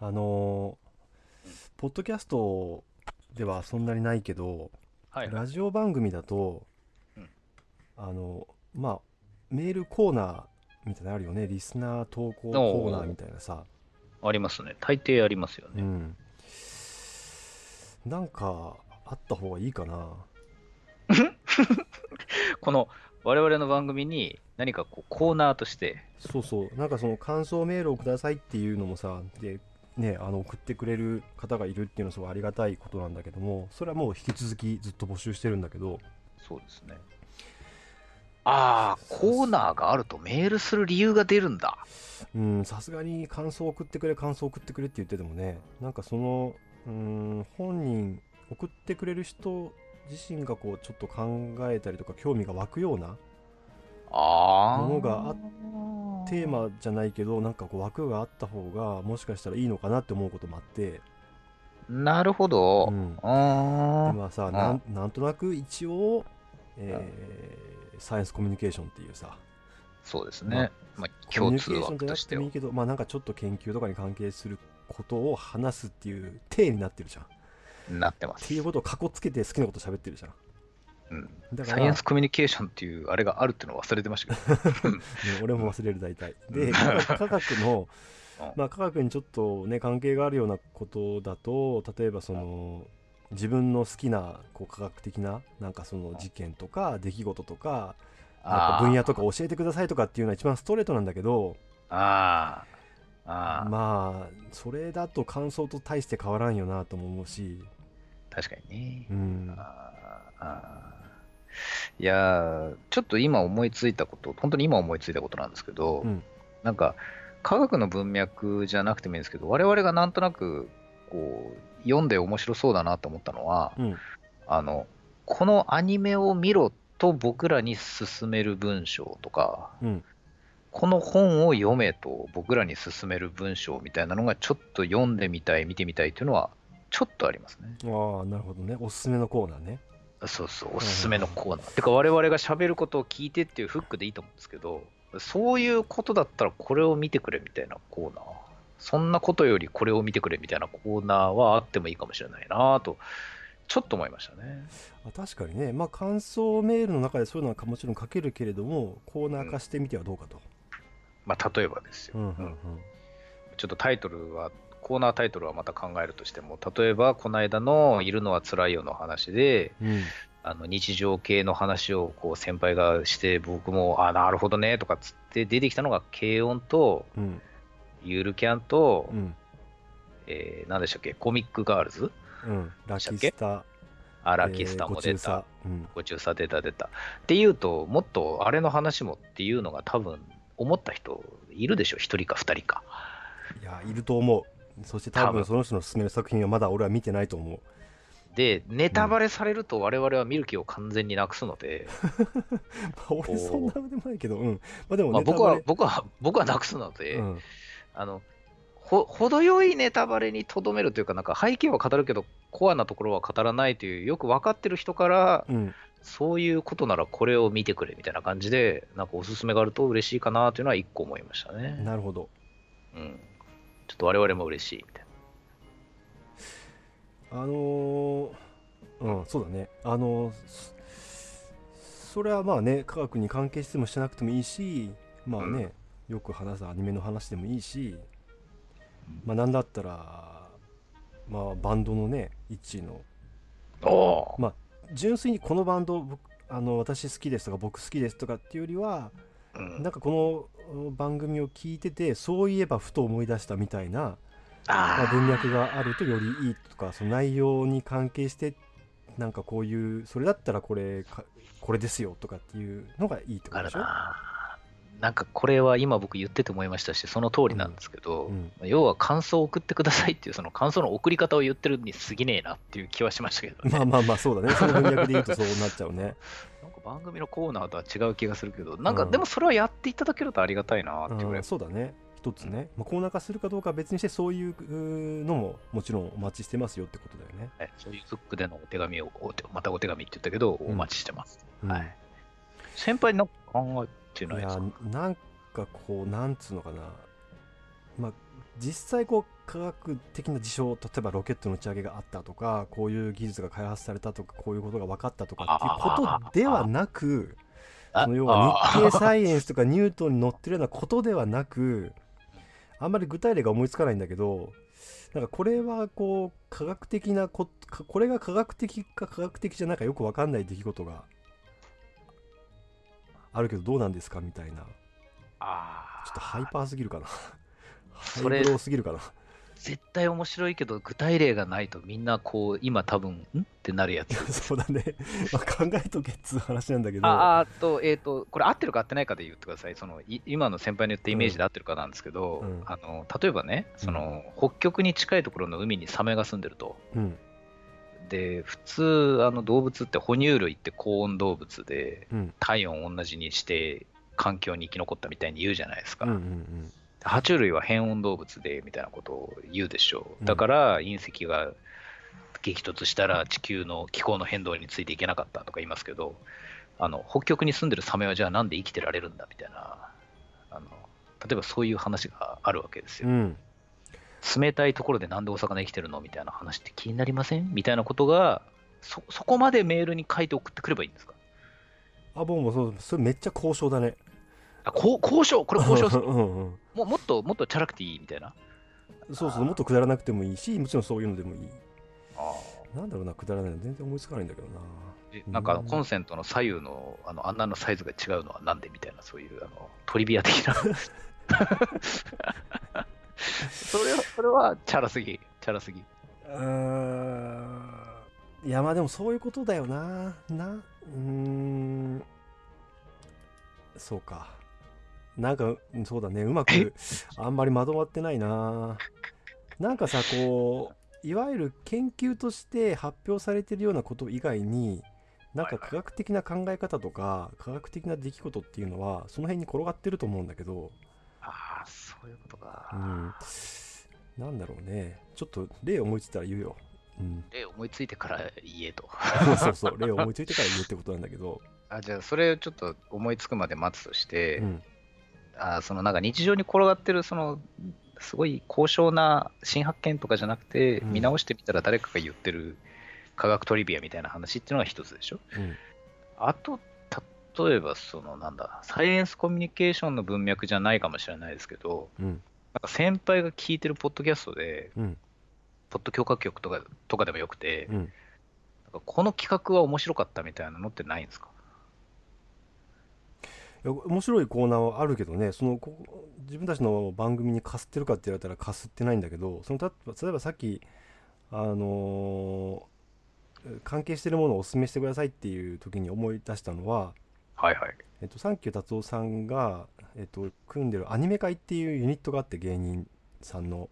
あのーポッドキャストではそんなにないけど、はい。はい。ラジオ番組だと、うん。あのまあメールコーナーみたいなのあるよね。リスナー投稿コーナーみたいなさ。ありますね。大抵ありますよね。うん。なんかあった方がいいかな。この我々の番組に何かこうコーナーとして、そうそう。なんかその感想メールをくださいっていうのもさでねあの送ってくれる方がいるっていうのはすごいありがたいことなんだけどもそれはもう引き続きずっと募集してるんだけどそうですね。ああ、コーナーがあるとメールする理由が出るんだ。うんさすがに感想送ってくれ感想送ってくれって言っててもねなんかそのうん本人送ってくれる人自身がこうちょっと考えたりとか興味が湧くようなああ。ものがあテーマじゃないけどなんかこう枠があった方がもしかしたらいいのかなって思うこともあって、なるほど。うん、であまあさなんなんとなく一応、えーサイエンスコミュニケーションっていうさ。そうですまあね。まあ、コミュ共通ニケーションじゃな枠としてはくてもいいけどまあなんかちょっと研究とかに関係することを話すっていう体になってるじゃん。っなってます。ていう。ことをかこつけて好きなこと喋ってるじゃんうん。だからサイエンスコミュニケーションっていうあれがあるっていうのを忘れてましたけど。ね 俺も忘れる大体。でうん。科学のうん。まあ科学にちょっとね関係があるようなことだと例えばその自分の好きなこう科学的ななんかその事件とか出来事とかなんか分野とか教えてくださいとかっていうのは一番ストレートなんだけどああ。ああ。まあそれだと感想と大して変わらんよなとも思うし。確かにね。うん。あー。あーいやーちょっと今思いついたこと、本当に今思いついたことなんですけど、うん。なんか、科学の文脈じゃなくてもいいんですけど、我々がなんとなく、こう、読んで面白そうだなと思ったのは、うん。あの、このアニメを見ろと僕らに勧める文章とか、うん。この本を読めと僕らに勧める文章みたいなのがちょっと読んでみたい、見てみたいっていうのは、ちょっとありますね。ああなるほどね。おすすめのコーナーねそうそう、おすすめのコーナー。てか、我々が喋ることを聞いてっていうフックでいいと思うんですけど、そういうことだったらこれを見てくれみたいなコーナー。そんなことよりこれを見てくれみたいなコーナーはあってもいいかもしれないなと、ちょっと思いましたね。あ確かにねまあ感想メールの中でそういうのはもちろん書けるけれどもコーナー化してみてはどうかと、まあ、例えばですよ。うんうんうんちょっとタイトルは、コーナータイトルはまた考えるとしても、例えば、この間のいるのは辛いよの話で、うん。あの日常系の話をこう先輩がして、僕も、あ、なるほどねとかつって出てきたのが、軽音と、うん。ゆるキャンと、うん。えー、何でしたっけ、コミックガールズ？うん。ラキスタ。あラキスタも出た。えーご中佐。うん。出た出た。っていうと、もっとあれの話もっていうのが多分思った人いるでしょ、一人か二人か。いやいると思うそして多多分分その人の勧める作品はまだ俺は見てないと思う。で、ネタバレされると我々は見る気を完全になくすので、まあ俺そんなでもないけどうん。まあでもまあ、僕は僕は、僕はなくすので、うん。あの、ほ、程よいネタバレにとどめるというか、なんか背景は語るけど、コアなところは語らないという、よく分かってる人から、うん。そういうことならこれを見てくれみたいな感じで、なんかおすすめがあると嬉しいかなというのは一個思いましたね。なるほど。うん。ちょっと我々も嬉しいみたいあのーうんそうだね。あのーそそれはまあね科学に関係してもしてなくてもいいしまあね、よく話すアニメの話でもいいしまあなんだったらまあバンドのね一位のまあ純粋にこのバンド僕あの私好きですとか僕好きですとかっていうよりはうん。なんかこの番組を聞いててそういえばふと思い出したみたいな、まあ、文脈があるとよりいいとかその内容に関係してなんかこういうそれだったらこれかこれですよとかっていうのがいいってことでしょ？な。なんかこれは今僕言ってて思いましたし、その通りなんですけど、うん。要は感想を送ってくださいっていう、その感想の送り方を言ってるに過ぎねえなっていう気はしましたけどね。まあまあまあそうだね。その文脈で言うとそうなっちゃうね、なんか番組のコーナーとは違う気がするけど、なんかうん。でもそれはやっていただけるとありがたいなっていうぐらいうん、そうだね。一つね、まあ、コーナー化するかどうかは別にしてそういうのももちろんお待ちしてますよってことだよね、はい。そういうフックでのお手紙を、またお手紙って言ったけど、うん。お待ちしてます。うん。はい。先輩になんか考えていやないですか？なんかこうなんつうのかな。まあ、実際こう科学的な事象例えばロケットの打ち上げがあったとかこういう技術が開発されたとかこういうことが分かったとかっていうことではなくあその要は日経サイエンスとかニュートンに載ってるようなことではなくあんまり具体例が思いつかないんだけどなんかこれはこう科学的なこかこれが科学的か科学的じゃないかよく分かんない出来事があるけどどうなんですかみたいな。あちょっとハイパーすぎるかな。ハイそれブローすぎるかな。絶対面白いけど、具体例がないとみんなこう、今多分、ん？ってなるやつ。そうだね、まあ、考えとけっつう話なんだけど。ああと、えっ、と、これ合ってるか合ってないかで言ってください。その、い今の先輩の言ったイメージで合ってるかなんですけど、うん。あの、例えばね、その、北極に近いところの海にサメが住んでると。うんで、普通、あの動物って哺乳類って高温動物で、うん体温を同じにして環境に生き残ったみたいに言うじゃないですか。うんうん爬虫類は変温動物でみたいなことを言うでしょうんう。だから隕石が激突したら地球の気候の変動についていけなかったとか言いますけど、あの北極に住んでるサメはじゃあなんで生きてられるんだみたいな、あの例えばそういう話があるわけですよ。うん冷たいところでなんでお魚生きてるの？みたいな話って気になりません？みたいなことがそ、そこまでメールに書いて送ってくればいいんですか？あ僕もそうそれめっちゃ交渉だね。あこう交渉これ交渉っす うんうんももっともっとチャラくていいみたいな？そうそうもっとくだらなくてもいいしもちろんそういうのでもいい。あー。なんだろうなくだらないの全然思いつかないんだけどな。えなんかコンセントの左右のあの穴のサイズが違うのはなんでみたいな、そういうあのトリビア的な。それは、それはチャラすぎ、チャラすぎ。うーん。いやまあでもそういうことだよな。なうーん。そうか。なんかうんそうだね。うまくあんまりまとまってないな。なんかさこういわゆる研究として発表されてるようなこと以外になんか科学的な考え方とか科学的な出来事っていうのはその辺に転がってると思うんだけどそういうことか。うん。なんだろうね。ちょっと例思いついたら言うよ。うん。例思いついてから言えと。そうそう、例を思いついてから言うってことなんだけど、あじゃあ、それをちょっと思いつくまで待つとして、うん、あそのなんか日常に転がってる、その、すごい高尚な新発見とかじゃなくて、うん。見直してみたら誰かが言ってる科学トリビアみたいな話っていうのが一つでしょ。うん、あと、例えば、その、なんだ、サイエンスコミュニケーションの文脈じゃないかもしれないですけど、うん、なんか先輩が聞いてるポッドキャストで、うん、ポッド許可局とかとかでもよくて、うん。なんかこの企画は面白かったみたいなのってないんですか？いや面白いコーナーはあるけどね、そのこ自分たちの番組にかすってるかって言われたらかすってないんだけど、そのた例えばさっき、あのー関係してるものをお勧めしてくださいっていう時に思い出したのは、はいはい。えっと、サンキュー達夫さんが、えっと、組んでるアニメ会っていうユニットがあって芸人さんの、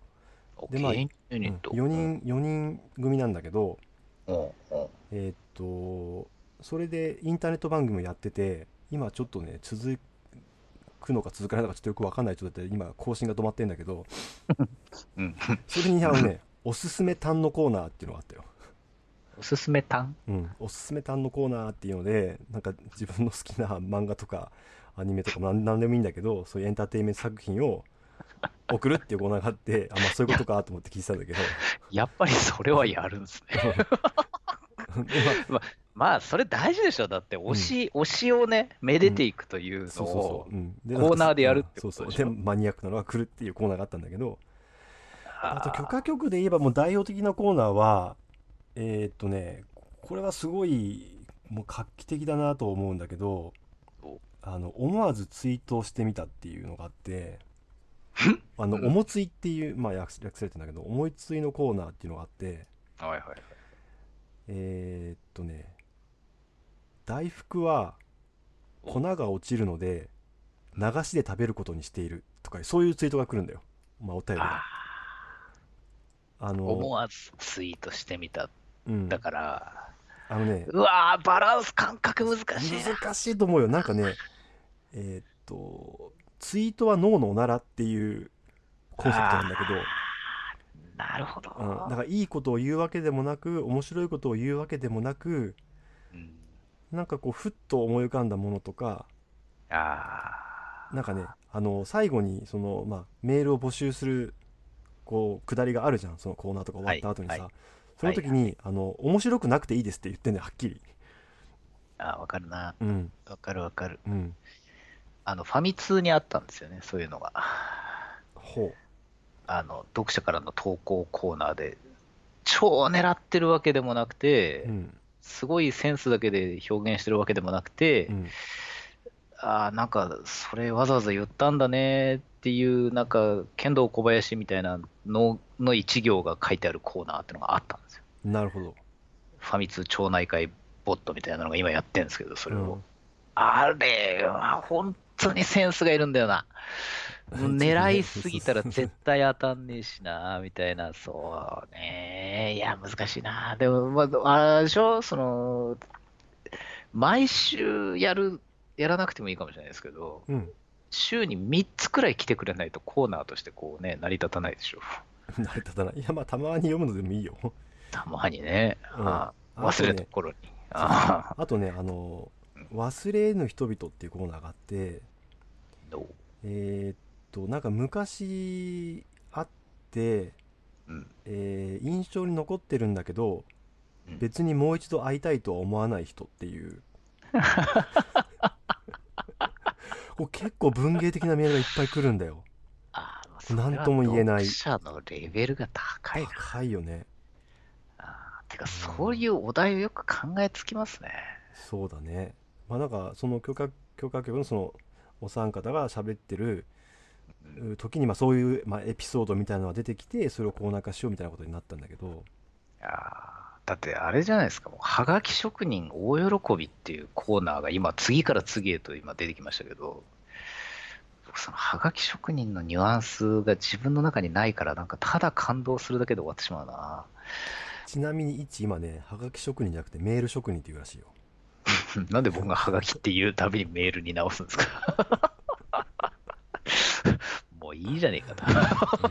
でまあユニット。4人4人組なんだけど、うん。うんうんえーっとそれでインターネット番組をやってて今ちょっとね続くのか続かないのかちょっとよく分かんない状態で今更新が止まってんだけどうん。それにあのねおすすめ単のコーナーっていうのがあったよ、おすすめ単うん、おすすめ単のコーナーっていうのでなんか自分の好きな漫画とかアニメとかなんなんでもいいんだけどそういうエンターテインメント作品を送るっていうコーナーがあってあまあそういうことかと思って聞いてたんだけど。やっぱりそれはやるんですね。でまあまあ、それ大事でしょ。だって、推し、推しをね、めでていくというのそうそうそをコーナーでやるってそうそうことでマニアックなのが来るっていうコーナーがあったんだけど。あと許あ可局で言えばもう代表的なコーナーはえーっとねこれはすごいもう画期的だなと思うんだけどお。あの思わずツイートをしてみたっていうのがあってあのうん。おもついっていうまあ略略されてんだけど思いついのコーナーっていうのがあってーはいはいはい。えーっとね大福は粉が落ちるので流しで食べることにしているとかそういうツイートが来るんだよ。まあお便りで。ああの思わずツイートしてみた。うんだから、あのね。うわー、バランス感覚難しいな。難しいと思うよ。なんかねえーっとツイートは脳のおならっていうコンセプトなんだけど。なるほど。うん、だからいいことを言うわけでもなく面白いことを言うわけでもなくうん。なんかこうふっと思い浮かんだものとかあなんかねあの最後にその、まあ、メールを募集するこう下りがあるじゃん。そのコーナーとか終わった後にさ、はいはいその時に、あの面白くなくていいですって言ってんだよはっきり。あわかるな。うん。わかるわかる。うん。あの、ファミ通にあったんですよね、そういうのが。ほあの、読者からの投稿コーナーで、超狙ってるわけでもなくて、ううん。すごいセンスだけで表現してるわけでもなくて、うん。ああ、なんか、それわざわざ言ったんだねっていう、なんか、剣道小林みたいなのの一行が書いてあるコーナーっていうのがあったんですよ。なるほどファミ通町内会ボットみたいなのが今やってるんですけど、それを。うんあれは本当にセンスがいるんだよな。狙いすぎたら絶対当たんねえしな、みたいな、そうね。いや、難しいな。でも、まあ、あれでしょ、その、毎週やる、やらなくてもいいかもしれないですけど、うん週に3つくらい来てくれないとコーナーとしてこうね、成り立たないでしょ。成り立たない。いやまあたまに読むのでもいいよ。たまにね、うん。ああ忘れた頃に。ああ。とねあの「忘れぬ人々」っていうコーナーがあってえーっとなんか昔あって、うん。えー印象に残ってるんだけどうん。別にもう一度会いたいとは思わない人っていう 結構文芸的なメールがいっぱい来るんだよ。あなんとも言えない。読者のレベルが高いな。高いよね。あーてか、そういうお題をよく考えつきますね。そうだね。まあなんかその許可許可局のそのお三方が喋ってるう時にまあそういう、まあ、エピソードみたいなのが出てきてそれをコーナー化しようみたいなことになったんだけど。あーだってあれじゃないですか、もうはがき職人大喜びっていうコーナーが今、次から次へと今出てきましたけど、僕そのはがき職人のニュアンスが自分の中にないから、なんかただ感動するだけで終わってしまうな。ちなみに一今ねはがき職人じゃなくてメール職人っていうらしいよ。なんで僕がはがきって言うたびにメールに直すんですか。もういいじゃねえかと。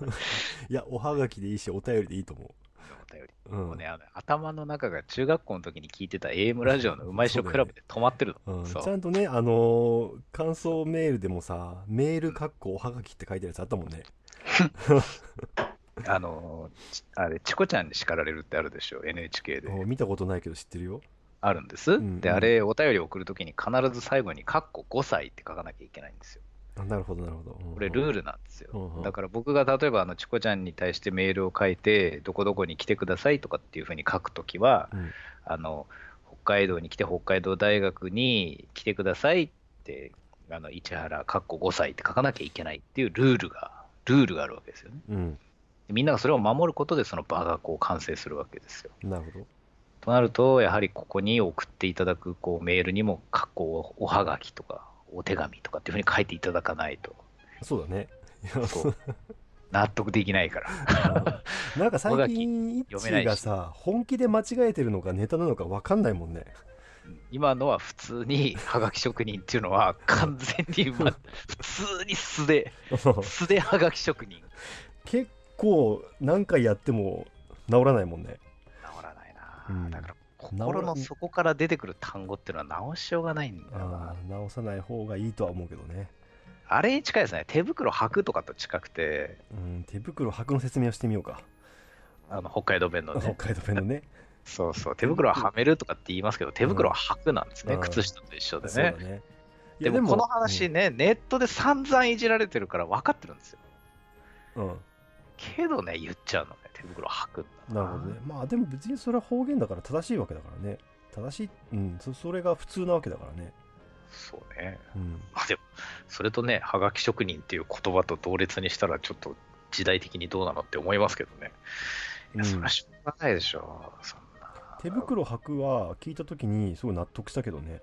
うん。いやおはがきでいいしお便りでいいと思お便り。う、うん。もうね、あの頭の中が中学校の時に聞いてた AM ラジオのうまいしょクラブで止まってるの。うん、ちゃんとねあのー感想メールでもさメールかっこおはがきって書いてあるやつあったもんね。あの、ちあれ、チコちゃんに叱られるってあるでしょ、NHK で。うん見たことないけど知ってるよ。あるんです？んで、あれ、お便り送るときに必ず最後に、カッコ5歳って書かなきゃいけないんですよ。あなるほどなるほど、うんこれ、ルールなんです。よだから僕が例えば、あの、チコちゃんに対してメールを書いて、どこどこに来てくださいとかっていうふうに書くときは、うんあの、北海道に来て、北海道大学に来てくださいって、あの、市原、カッコ5歳って書かなきゃいけないっていうルールが、ルールがあるわけですよね。うんでみんながそれを守ることで、その場がこう完成するわけですよ。なるほどとなると、やはりここに送っていただくこうメールにも、かっこおはがきとか、お手紙とかっていうふうに書いていただかないと、そうだね。そう。納得できないから。なんか最近イッがさ本気で間違えてるのかネタなのか分かんないもんね。今のは普通にはがき職人っていうのは、完全に、ま、普通に素で、素ではがき職人。結構何回やっても治らないもんね。治らないな、うん。だから心の底から出てくる単語っていうのは直しようがないんだよな。直さない方がいいとは思うけどね、あれに近いですね。手袋履くとかと近くてうん、手袋履くの説明をしてみようか、あの北海道弁の 北ね海道弁のね。そうそう。手袋ははめるとかって言いますけど手袋は履くなんですね、うん。靴下と一緒でね。ね。でもこの話ね、ネットで散々いじられてるから分かってるんですよ。うん、うんけどね言っちゃうの。ね手袋履くんだな。るほどね。まあでも別にそれは方言だから正しいわけだからね。正しいうんそそれが普通なわけだからね。そうね。うん。まあでもそれとねはがき職人っていう言葉と同列にしたらちょっと時代的にどうなのって思いますけどね。いやうん。それはしょうがないでしょそんな。手袋履くは聞いた時にすごい納得したけどね。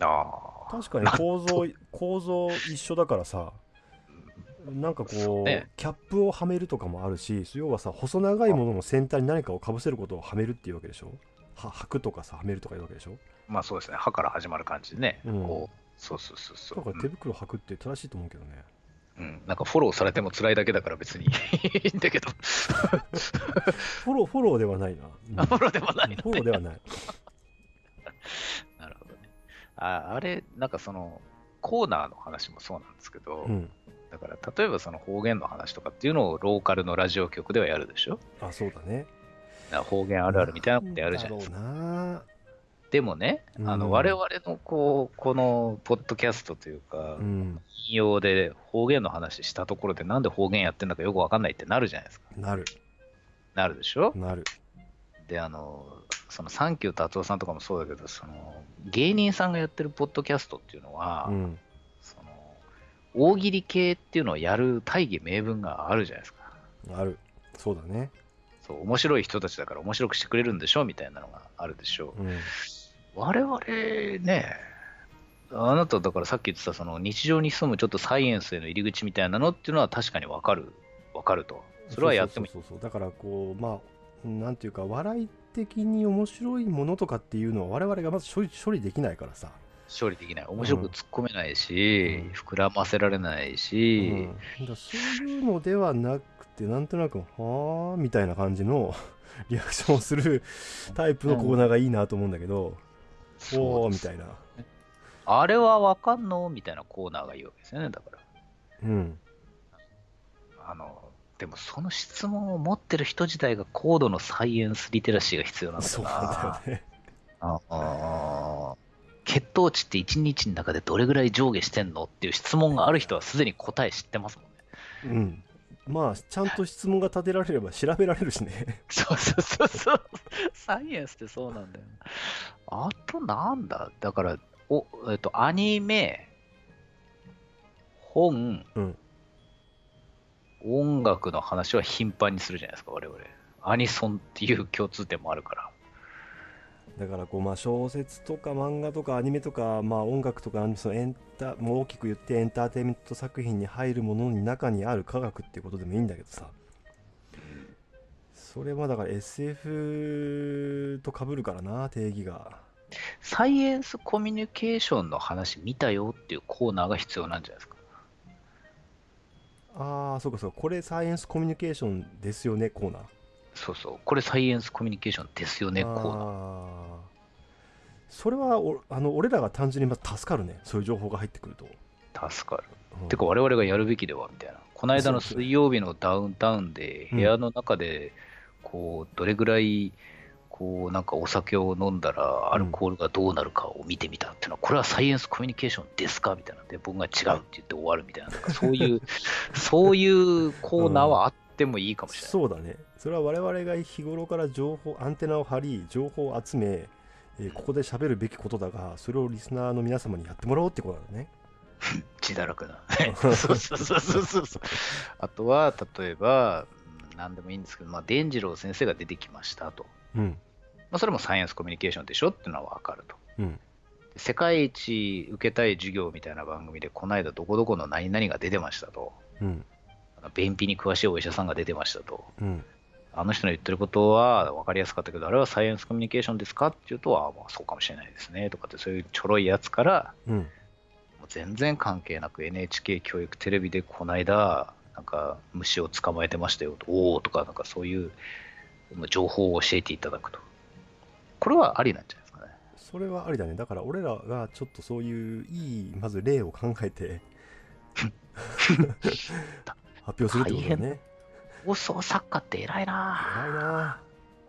ああ確かに構造 構造一緒だからさなんかこうね。キャップをはめるとかもあるし要はさ細長いものの先端に何かをかぶせることをはめるっていうわけでしょ？は履くとかさはめるとかいうわけでしょ？まあそうですね。歯から始まる感じでね、うん。こうそうそうそうそう。だから手袋履くって正しいと思うけどね。うん、なんかフォローされても辛いだけだから別にいいんだけど、フォローフォローではないな、うん。フォローでもないのフォローではない。なるほどね。ああれ、なんかその、コーナーの話もそうなんですけど、うんだから例えばその方言の話とかっていうのをローカルのラジオ局ではやるでしょ？あそうだね。方言あるあるみたいなことやるじゃないですか。でもね、あうん。の我々のこうこのポッドキャストというか、うん引用で方言の話したところでなんで方言やってんだかよくわかんないってなるじゃないですか。なる。なるでしょ？なる。で、あの、そのサンキュー達夫さんとかもそうだけど、その芸人さんがやってるポッドキャストっていうのは、うん大喜利系っていうのをやる大義名分があるじゃないですか。あるそうだねそう面白い人たちだから面白くしてくれるんでしょみたいなのがあるでしょう。うん我々ね、あなただからさっき言ってたその日常に潜むちょっとサイエンスへの入り口みたいなのっていうのは確かにわかる、わかると。それはやってもいい。そうそうそうそうだからこうまあなんていうか笑い的に面白いものとかっていうのは我々がまず処理処理できないからさ、処理できない。面白く突っ込めないし、うん。膨らませられないうん。し、だそういうのではなくてなんとなく「はあ」みたいな感じの リアクションをするタイプのコーナーがいいなと思うんだけど「おお」そうですみたいな。あれはわかんの？みたいなコーナーがいいわけですよね、だから。うん。あの、でもその質問を持ってる人自体が高度のサイエンスリテラシーが必要なんだよな。そうなんだよね。ああ血糖値って1日の中でどれぐらい上下してんのっていう質問がある人はすでに答え知ってますもんね。うんまあちゃんと質問が立てられれば調べられるしね そうそうそうそう。サイエンスってそうなんだよね。あとなんだだから、お、えっと、アニメ、本、うん音楽の話は頻繁にするじゃないですか、我々。アニソンっていう共通点もあるから。だからこうまあ小説とか漫画とかアニメとかまあ音楽とかそのエンタもう大きく言ってエンターテインメント作品に入るものに中にある科学っていうことでもいいんだけどさ。それはだから SF と被るからな定義が。サイエンスコミュニケーションの話見たよっていうコーナーが必要なんじゃないですか。ああそうかそうか。これサイエンスコミュニケーションですよねコーナーそうそう。これサイエンスコミュニケーションですよね、コーナー。それはおあの俺らが単純にまず助かるねそういう情報が入ってくると、助かる。うんてか我々がやるべきではみたいな。この間の水曜日のダウンタウンで部屋の中で、こう、どれぐらい、こう、なんかお酒を飲んだらアルコールがどうなるかを見てみたっていうのは、これはサイエンスコミュニケーションですか？みたいな。で、僕が違うって言って終わるみたいな。なんかそういう、そういうコーナーはあってもいいかもしれない。そうだねそれは我々が日頃から情報アンテナを張り情報を集め、えーここで喋るべきことだがそれをリスナーの皆様にやってもらおうってことだね 自堕落な。そうそうそうそうそうそう。あとは、例えば、うん何でもいいんですけど、まあ、伝次郎先生が出てきましたと。うんまあ、それもサイエンスコミュニケーションでしょっていうのは分かると。うん世界一受けたい授業みたいな番組で、この間どこどこの何々が出てましたと。うん便秘に詳しいお医者さんが出てましたと。うんあの人の言ってることは分かりやすかったけど、あれはサイエンスコミュニケーションですかっていうと、あまあそうかもしれないですねとかって、そういうちょろいやつから、うんもう全然関係なく NHK 教育テレビでこの間、なんか虫を捕まえてましたよと、おおとか、なんかそういうまあ情報を教えていただくと。これはありなんじゃないですかね。それはありだねだから俺らがちょっとそういういいまず例を考えて 発表するってことだね。放送作家って偉いな。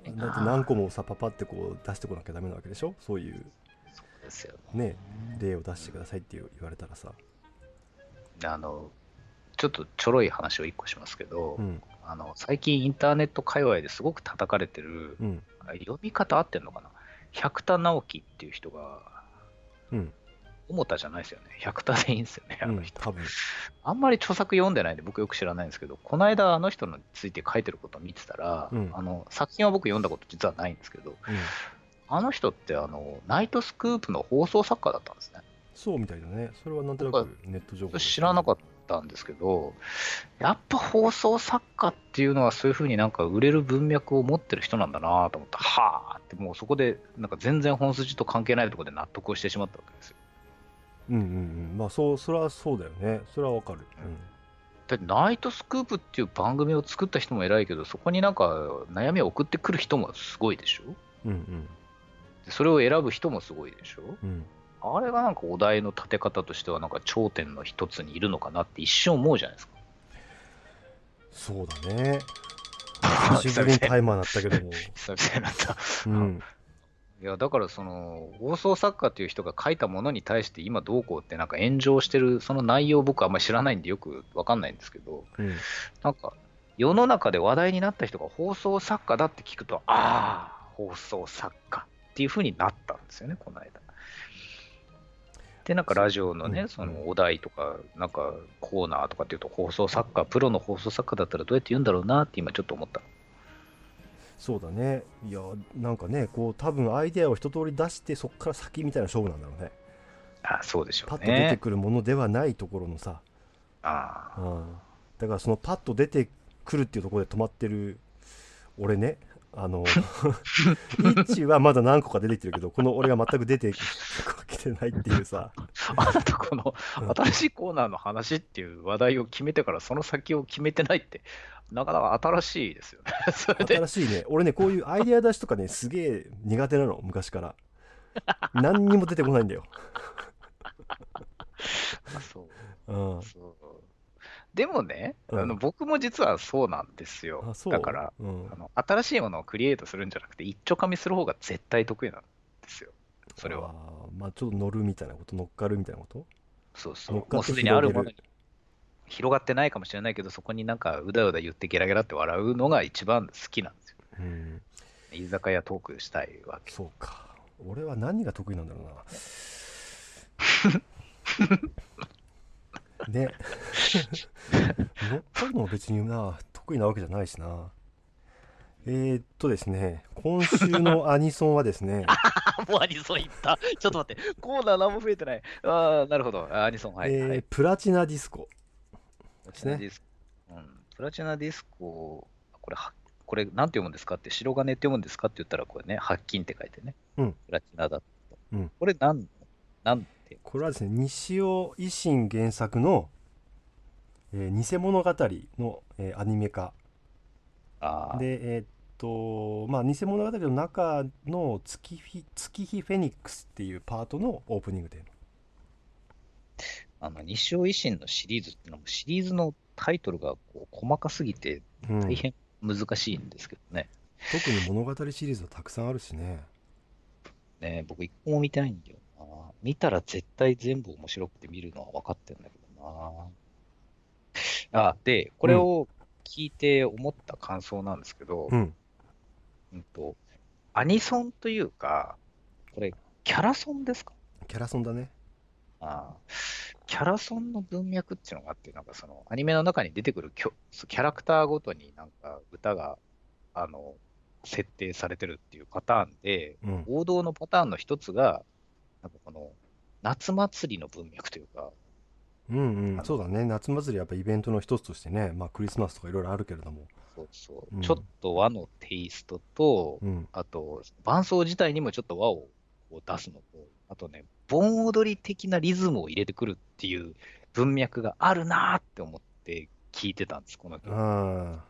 偉いな。だって何個もさパパってこう出してこなきゃダメなわけでしょ？そういう。そうですよ。ね。例を出してくださいって言われたらさ。あの、ちょっとちょろい話を一個しますけど、うん。あの最近インターネット界隈ですごく叩かれてる、うん。あ読み方合ってんのかな？百田直樹っていう人が、うん桃田じゃないですよね。百田でいいんですよね、あうんの人。多分あんまり著作読んでないんで僕よく知らないんですけど、この間あの人について書いてることを見てたら、うんあの作品は僕読んだこと実はないんですけど、うんあの人ってあのナイトスクープの放送作家だったんですね。そうみたいだねそれはなんとなくネット情報知らなかったんですけど、やっぱ放送作家っていうのはそういうふうになんか売れる文脈を持ってる人なんだなと思って、はあってもうそこでなんか全然本筋と関係ないところで納得をしてしまったわけですよ。うんうんうん。まあそうそれはそうだよね。それはわかる。だってナイトスクープっていう番組を作った人も偉いけど、そこになんか悩みを送ってくる人もすごいでしょ？うんうん。でそれを選ぶ人もすごいでしょ？うん。あれがなんかお題の立て方としては、なんか頂点の一つにいるのかなって一瞬思うじゃないですか。そうだね。久しぶりにタイマーなったけども。久々になった。うんいや、だからその、放送作家っていう人が書いたものに対して今どうこうってなんか炎上してる、その内容僕あんまり知らないんでよくわかんないんですけど、うんなんか、世の中で話題になった人が放送作家だって聞くと、ああ、放送作家っていう風になったんですよね、この間。で、なんかラジオのね、うんそのお題とか、なんかコーナーとかっていうと、放送作家、プロの放送作家だったらどうやって言うんだろうなって今ちょっと思った。そうだね。いやなんかねこう多分アイデアを一通り出してそこから先みたいな勝負なんだろうね。あそうでしょうパッと出てね。くるものではないところのさ、ああ。うん、だからそのパッと出てくるっていうところで止まってる俺ね。あのイッチはまだ何個か出てきてるけどこの俺が全く出てきてないっていうさ、あなたこのうん。新しいコーナーの話っていう話題を決めてからその先を決めてないって、なかなか新しいですよね。新しいね。俺ねこういうアイデア出しとかねすげえ苦手なの。昔から。何にも出てこないんだよ、あそう。うん、そう。でもね、うん。あの僕も実はそうなんですよ。だからうん。あの、新しいものをクリエイトするんじゃなくて、一丁噛みする方が絶対得意なんですよ。それは。まあちょっと乗るみたいなこと？乗っかるみたいなこと？そうそう。乗っかってもうすでにあるもの広に広がってないかもしれないけど、そこになんかうだうだ言ってゲラゲラって笑うのが一番好きなんですよ。うん。居酒屋トークしたいわけ。そうか。俺は何が得意なんだろうな。ね。乗っかるのも別にな得意なわけじゃないしな。えー、っとですね。今週のアニソンはですね、あ、もうアニソンいった。ちょっと待って、コーナー何も増えてない。ああ、なるほど。あアニソン、はい。えーはい、プラチナディスコプラチナディスコ。うん、プラチナディスコ、これ、はこれ、なんて読むんですかって、白金って読むんですかって言ったら、これね、白金って書いてね。うんプラチナだと。うんこれ、なん、なんて、これはですね西尾維新原作の、えー偽物語の、えーアニメ化ああ、でえーっとまあ偽物語の中の月日月日フェニックスっていうパートのオープニングテーあの、西尾維新のシリーズっていうのも、シリーズのタイトルがこう細かすぎて、マ、うん大変難しいんですけどね。特に物語シリーズはたくさんあるしねね僕、一個も見てないんだよな。見たら絶対全部面白くて見るのは分かってんだけどな。あ、で、これを聞いて思った感想なんですけど、うんうんと、アニソンというか、これ、キャラソンですか？キャラソンだね。あキャラソンの文脈っていうのがあって、なんかその、アニメの中に出てくるキャラクターごとになんか歌が、あの、設定されてるっていうパターンで、うん。王道のパターンの一つが、なんかこの、夏祭りの文脈というか、うんうん。そうだね。夏祭りやっぱイベントの一つとしてねまあクリスマスとかいろいろあるけれどもそうそう、うん。ちょっと和のテイストと、うん。あと、伴奏自体にもちょっと和を出すのと、あとね、盆踊り的なリズムを入れてくるっていう文脈があるなーって思って聞いてたんです、この曲。わ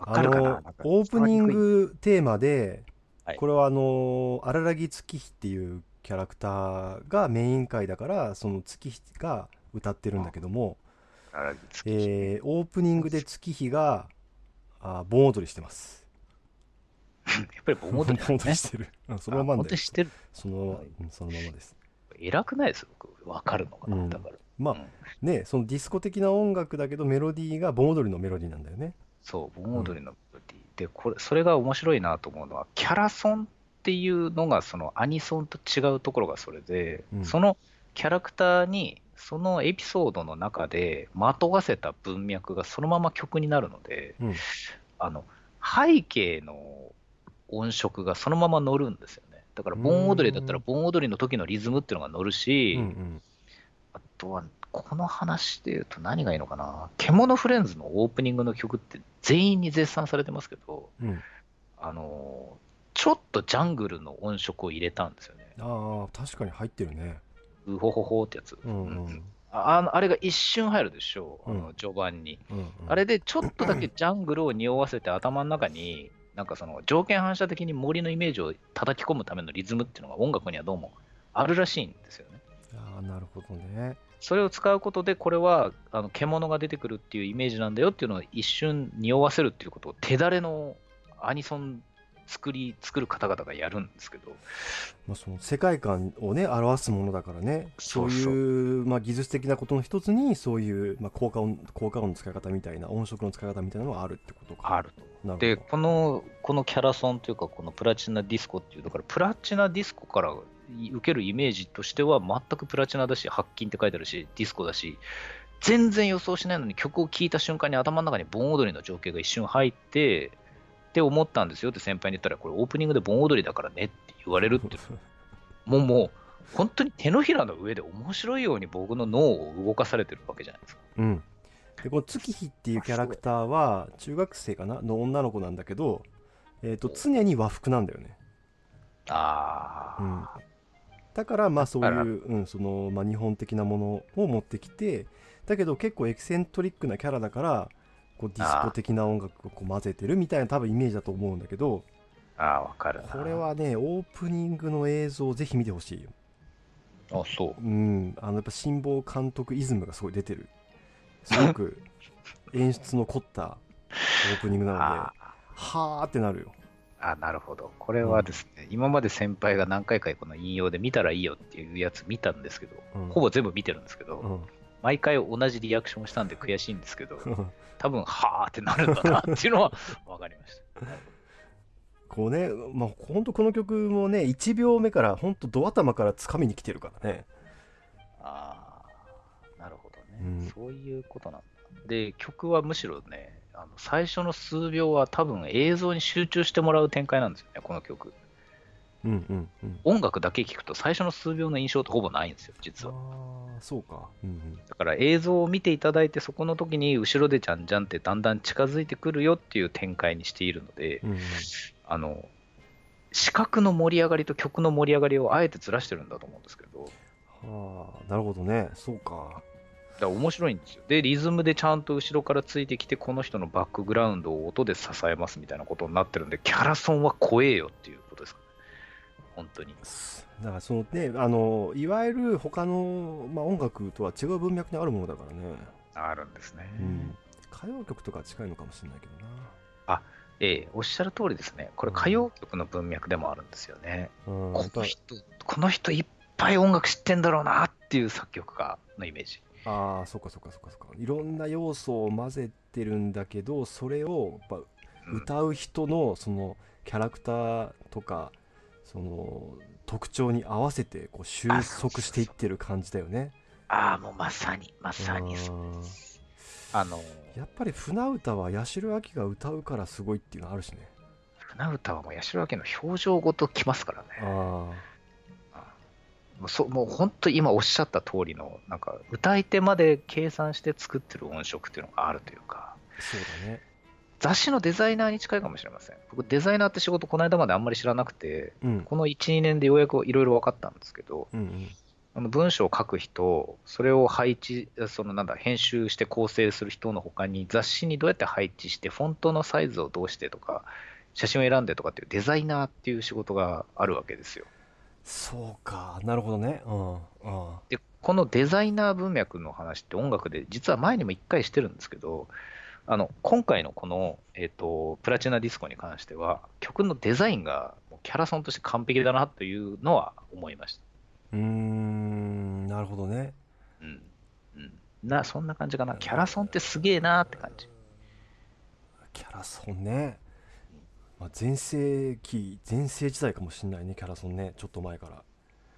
ああかるかな？のオープニングテーマで、はい。これはあの荒木月日っていうキャラクターがメイン回だからその月日が歌ってるんだけども、えーオープニングで月日があ盆踊りしてます。やっぱり盆踊りなん盆。踊りしてる、うん、そのままなんだよあ本当に知ってる。そのまま、はいうんそのままです。偉くないです僕、わかるのかな、うん。だから。まあうん。ねそのディスコ的な音楽だけどメロディーが盆踊りのメロディーなんだよね。そう、盆踊りのメロディー。で、これ、それが面白いなと思うのは、キャラソンっていうのが、そのアニソンと違うところがそれで、うん。そのキャラクターに、そのエピソードの中でまとわせた文脈がそのまま曲になるので、うんあの背景の音色がそのまま乗るんですよね。だから盆踊りだったらうん盆踊りの時のリズムっていうのが乗るし、うんうんあとは、この話で言うと何がいいのかな。獣フレンズのオープニングの曲って全員に絶賛されてますけど、うんあのーちょっとジャングルの音色を入れたんですよね。ああ確かに入ってるねうほほほってやつ。うんうんうんああのあれが一瞬入るでしょう、あのうん序盤に。うんうんあれでちょっとだけジャングルを匂わせて頭の中に、なんかその条件反射的に森のイメージを叩き込むためのリズムっていうのが音楽にはどうもあるらしいんですよね。ああなるほどねそれを使うことで、これはあの獣が出てくるっていうイメージなんだよっていうのを一瞬匂わせるっていうことを手だれのアニソン作り作る方々がやるんですけど、まあ、その世界観をね表すものだからね。そそう。いうまあ、技術的なことの一つにそういう、まあ、効果音効果音の使い方みたいな音色の使い方みたいなのがあるってことか。あると。で、このこのキャラソンというか、このプラチナディスコっていう、だからプラチナディスコから受けるイメージとしては、全くプラチナだし、白金って書いてあるし、ディスコだし、全然予想しないのに曲を聴いた瞬間に頭の中に盆踊りの情景が一瞬入って、って思ったんですよって先輩に言ったら、これオープニングで盆踊りだからねって言われるってもうもう、本当に手のひらの上で面白いように僕の脳を動かされてるわけじゃないですか。うん。でこの月日っていうキャラクターは中学生かな？の女の子なんだけど、えー、と常に和服なんだよね。ああ、うん。だからまあそういう、うんそのまあ、日本的なものを持ってきてだけど結構エキセントリックなキャラだからこうディスコ的な音楽をこう混ぜてるみたいな多分イメージだと思うんだけどああ、わかるな。これはねオープニングの映像をぜひ見てほしいよ。あ、そう。うん。あのやっぱ辛坊監督イズムがすごい出てる。すごく 演出の凝ったオープニングなのであはーってなるよ。あ、なるほど。これはですね、今まで先輩が何回かこの引用で見たらいいよっていうやつ見たんですけど、うん。ほぼ全部見てるんですけど、うん毎回同じリアクションしたんで悔しいんですけど、多分、はーってなるんだなっていうのは 分かりました。こうねまあ本当この曲もね1秒目から本当ド頭から掴みに来てるからねああ、なるほどね、うんそういうことなんだ。で、曲はむしろね、あの最初の数秒は多分映像に集中してもらう展開なんですよね、この曲。うんうんうん。音楽だけ聞くと最初の数秒の印象ってほぼないんですよ、実は。そうか。うんだから映像を見ていただいて、そこの時に後ろでじゃんじゃんってだんだん近づいてくるよっていう展開にしているので、うんうん。あの、視覚の盛り上がりと曲の盛り上がりをあえてずらしてるんだと思うんですけど、はあなるほどね。そうか。だから面白いんですよ。で、リズムでちゃんと後ろからついてきて、この人のバックグラウンドを音で支えますみたいなことになってるんで、キャラソンは怖えよっていうことですかね。本当に。だからそのねあのいわゆる他の、まあ、音楽とは違う文脈にあるものだからね、あるんですね。うん、歌謡曲とかは近いのかもしれないけどええおっしゃる通りですね。これ歌謡曲の文脈でもあるんですよね。な、うん、この人、この人いっぱい音楽知ってんだろうなっていう作曲家のイメージ。ああそっかそっかそっかそっかいろんな要素を混ぜてるんだけどそれをやっぱうん歌う人のそのキャラクターとかその特徴に合わせてこう収束していってる感じだよね。ああ、もうまさに、まさにそううんあの、やっぱり船歌は八代亜紀が歌うからすごいっていうのあるしね。船歌はもう八代亜紀の表情ごときますからね。あもうそもう本当今おっしゃった通りの、なんか歌い手まで計算して作ってる音色っていうのがあるというか、あそうだね。雑誌のデザイナーに近いかもしれません。僕デザイナーって仕事この間まであんまり知らなくて、うんこの1、2年でようやくいろいろ分かったんですけど、うんうんあの文章を書く人、それを配置、そのなんだ、編集して構成する人の他に、雑誌にどうやって配置して、フォントのサイズをどうしてとか、写真を選んでとかっていうデザイナーっていう仕事があるわけですよ。そうかなるほどね。うんあで、このデザイナー文脈の話って音楽で、実は前にも一回してるんですけど、あの今回のこの、えっとプラチナディスコに関しては、曲のデザインがもうキャラソンとして完璧だなというのは思いました。うーんなるほどね。うん。うん。な、そんな感じかな。キャラソンってすげえなって感じ。キャラソンね。まあ、全盛期全盛時代かもしれないねキャラソンねちょっと前から。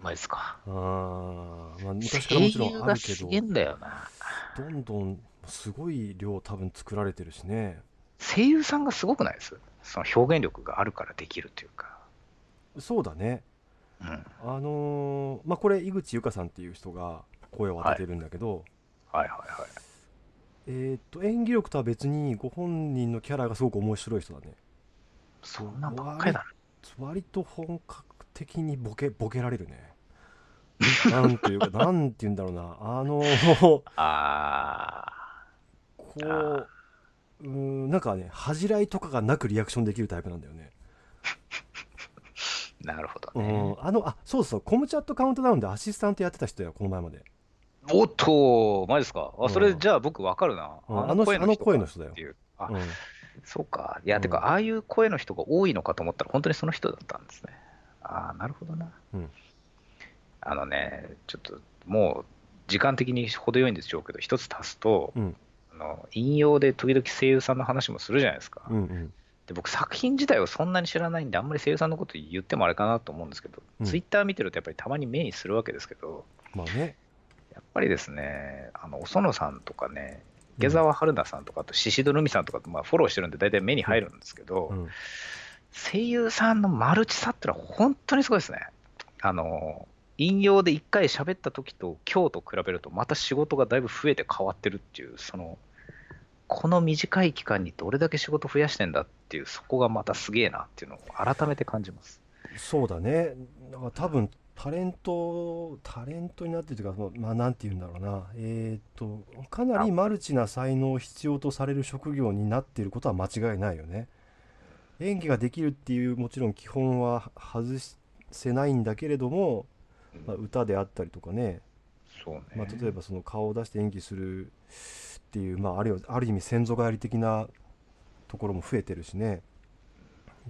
マジですか。あーまあ、昔からもちろんあるけどすんだよな。どんどんすごい量多分作られてるしね。声優さんがすごくないです？その表現力があるからできるというか。そうだね。うん。あのーまあこれ井口由香さんっていう人が声を当ててるんだけど、はいはいはい。えーっと演技力とは別にご本人のキャラがすごく面白い人だね。そんなんばっかりだ割と本格的にボケボケられるね。なんていうかなんて言うんだろうなあのーな。あこううーんなんかね恥じらいとかがなくリアクションできるタイプなんだよね。ー。なるほどうね。ん、あのあそうそうコムチャットカウントダウンでアシスタントやってた人やこの前までおっと、マジですか？あ、それうんじゃあ僕わかるな。うんあの声の人だよっていう。あ、うんそうか。いや、うんてか、ああいう声の人が多いのかと思ったら、本当にその人だったんですね。ああ、なるほどな。うんあのね、ちょっと、もう、時間的に程よいんでしょうけど、一つ足すと、うん。あの引用で時々声優さんの話もするじゃないですか。うんうん。で僕、作品自体をそんなに知らないんで、あんまり声優さんのこと言ってもあれかなと思うんですけど、うん。ツイッター見てると、やっぱりたまに目にするわけですけど、まあね。やっぱりですね、あの、お園さんとかね、池澤春菜さんとか、あと宍戸留美さんとかと、まあ、フォローしてるんで、大体目に入るんですけど、うん。声優さんのマルチさってのは本当にすごいですね。あの、引用で一回喋った時と今日と比べると、また仕事がだいぶ増えて変わってるっていう、その、この短い期間にどれだけ仕事増やしてんだっていう、そこがまたすげえなっていうのを改めて感じます。そうだね。だから多分タレントタレントになってるというかまあなんて言うんだろうな。えっ、とかなりマルチな才能を必要とされる職業になっていることは間違いないよね。演技ができるっていうもちろん基本は外せないんだけれども、まあ、歌であったりとかね、そうね。まあ、例えばその顔を出して演技するっていう、まあ、あるいはある意味先祖返り的なところも増えてるしね。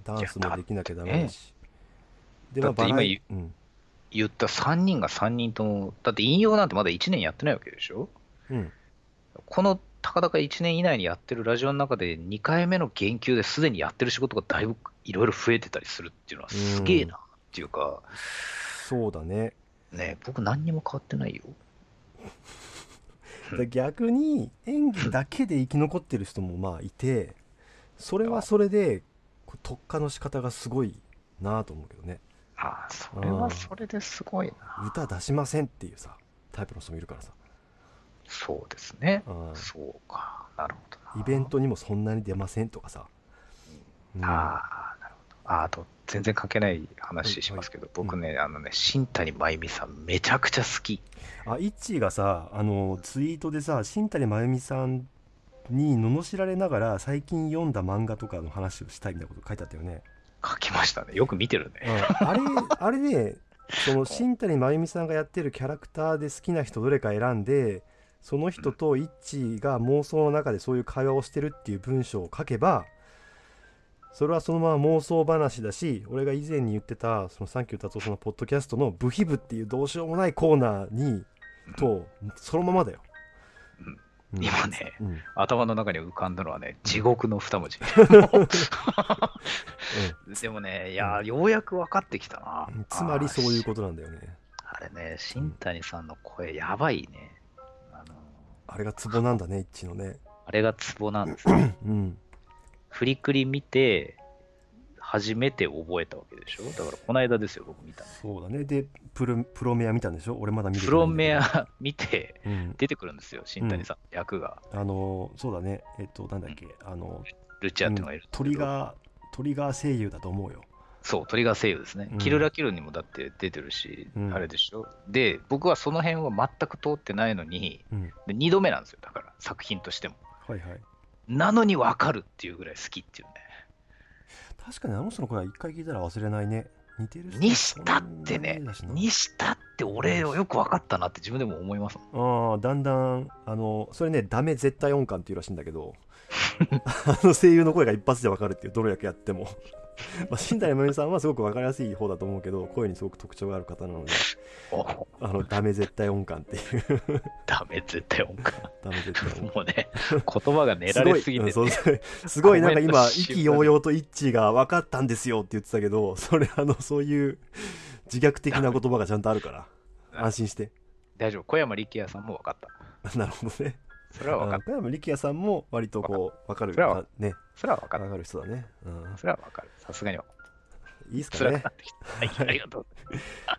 ダンスもできなきゃダメだし。でだって今バラエ言うん。言った3人が3人とも、だって引用なんてまだ1年やってないわけでしょ？うん。このたかだか1年以内にやってるラジオの中で2回目の言及ですでにやってる仕事がだいぶいろいろ増えてたりするっていうのはすげえなっていうか、そうだねね、僕何にも変わってないよ。だ逆に演技だけで生き残ってる人もまあいてそれはそれで特化の仕方がすごいなと思うけどねああ、それはそれですごいな。歌出しませんっていうさタイプの人もいるからさそうですね。うんそうか。なるほどな。イベントにもそんなに出ませんとかさ、うんああ。ああと、全然関係ない話しますけど、僕ね、あのね、新谷真由美さん、めちゃくちゃ好き。あイッチーがさあのツイートでさ新谷真由美さんに罵られながら最近読んだ漫画とかの話をしたいみたいなこと書いてあったよね書きましたね。よく見てるね。うんあれあれねその 新谷真由美さんがやってるキャラクターで好きな人どれか選んでその人とイッチーが妄想の中でそういう会話をしてるっていう文章を書けばそれはそのまま妄想話だし俺が以前に言ってたそのサンキュー達夫さんのポッドキャストの「ブヒブ」っていうどうしようもないコーナーにとそのままだよ、うん。今ね、うん。頭の中に浮かんだのはね、地獄の二文字。でもね、いやー、ようやく分かってきたな。うん。つまりそういうと。ことなんだよね。あれね、新谷さんの声、やばいね。あのあれがツボなんだねイッチーのね。あれがツボなんですね。うんフリクリ見て、初めて覚えたわけでしょ？だから、この間ですよ、僕見たの。そうだね。でプロプロメア見たんでしょ？俺まだ見れてプロメア見て、うん。出てくるんですよ、新谷さん、役が。あのそうだね。えっとなんだっけ？あのルチアっていうのがいるトリガートリガー声優だと思うよ。そう、トリガー声優ですね。うん。キルラキルにもだって出てるし、うん。あれでしょ？で、僕はその辺は全く通ってないのに、うん。で2度目なんですよ、だから、作品としても。はいはいなのに分かるっていうぐらい好きっていうね。確かにあの人の声は一回聞いたら忘れないね。似てる人にしたってね。にだし、たって俺よく分かったなって自分でも思います。ああだんだんあのそれねダメ絶対音感っていうらしいんだけど。あの声優の声が一発でわかるっていうどれだけやっても まあ新谷真由美さんはすごくわかりやすい方だと思うけど声にすごく特徴がある方なのでおあのダメ絶対音感っていう。ダメ、絶対音感。ダメ絶対音感。もうね、言葉が練られすぎて、ね。すごい,、すごいなんか今意気揚々と一致が分かったんですよって言ってたけどそれあのそういう自虐的な言葉がちゃんとあるから安心して。大丈夫、小山力也さんも分かった。なるほどねそれは分かっ小山力也さんも割とこう分かるそれはあねた。それは分かっ分かる人だね、うんた。、それは分かる。さすがに分。いいですかね。はい、ありがとう。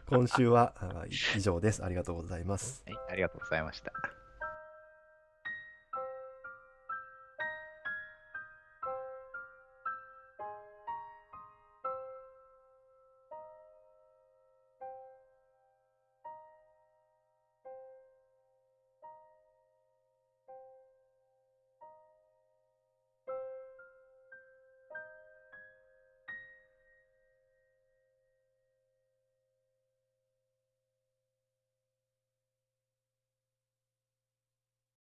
今週はあ以上ですありがとうございますはい、ありがとうございました。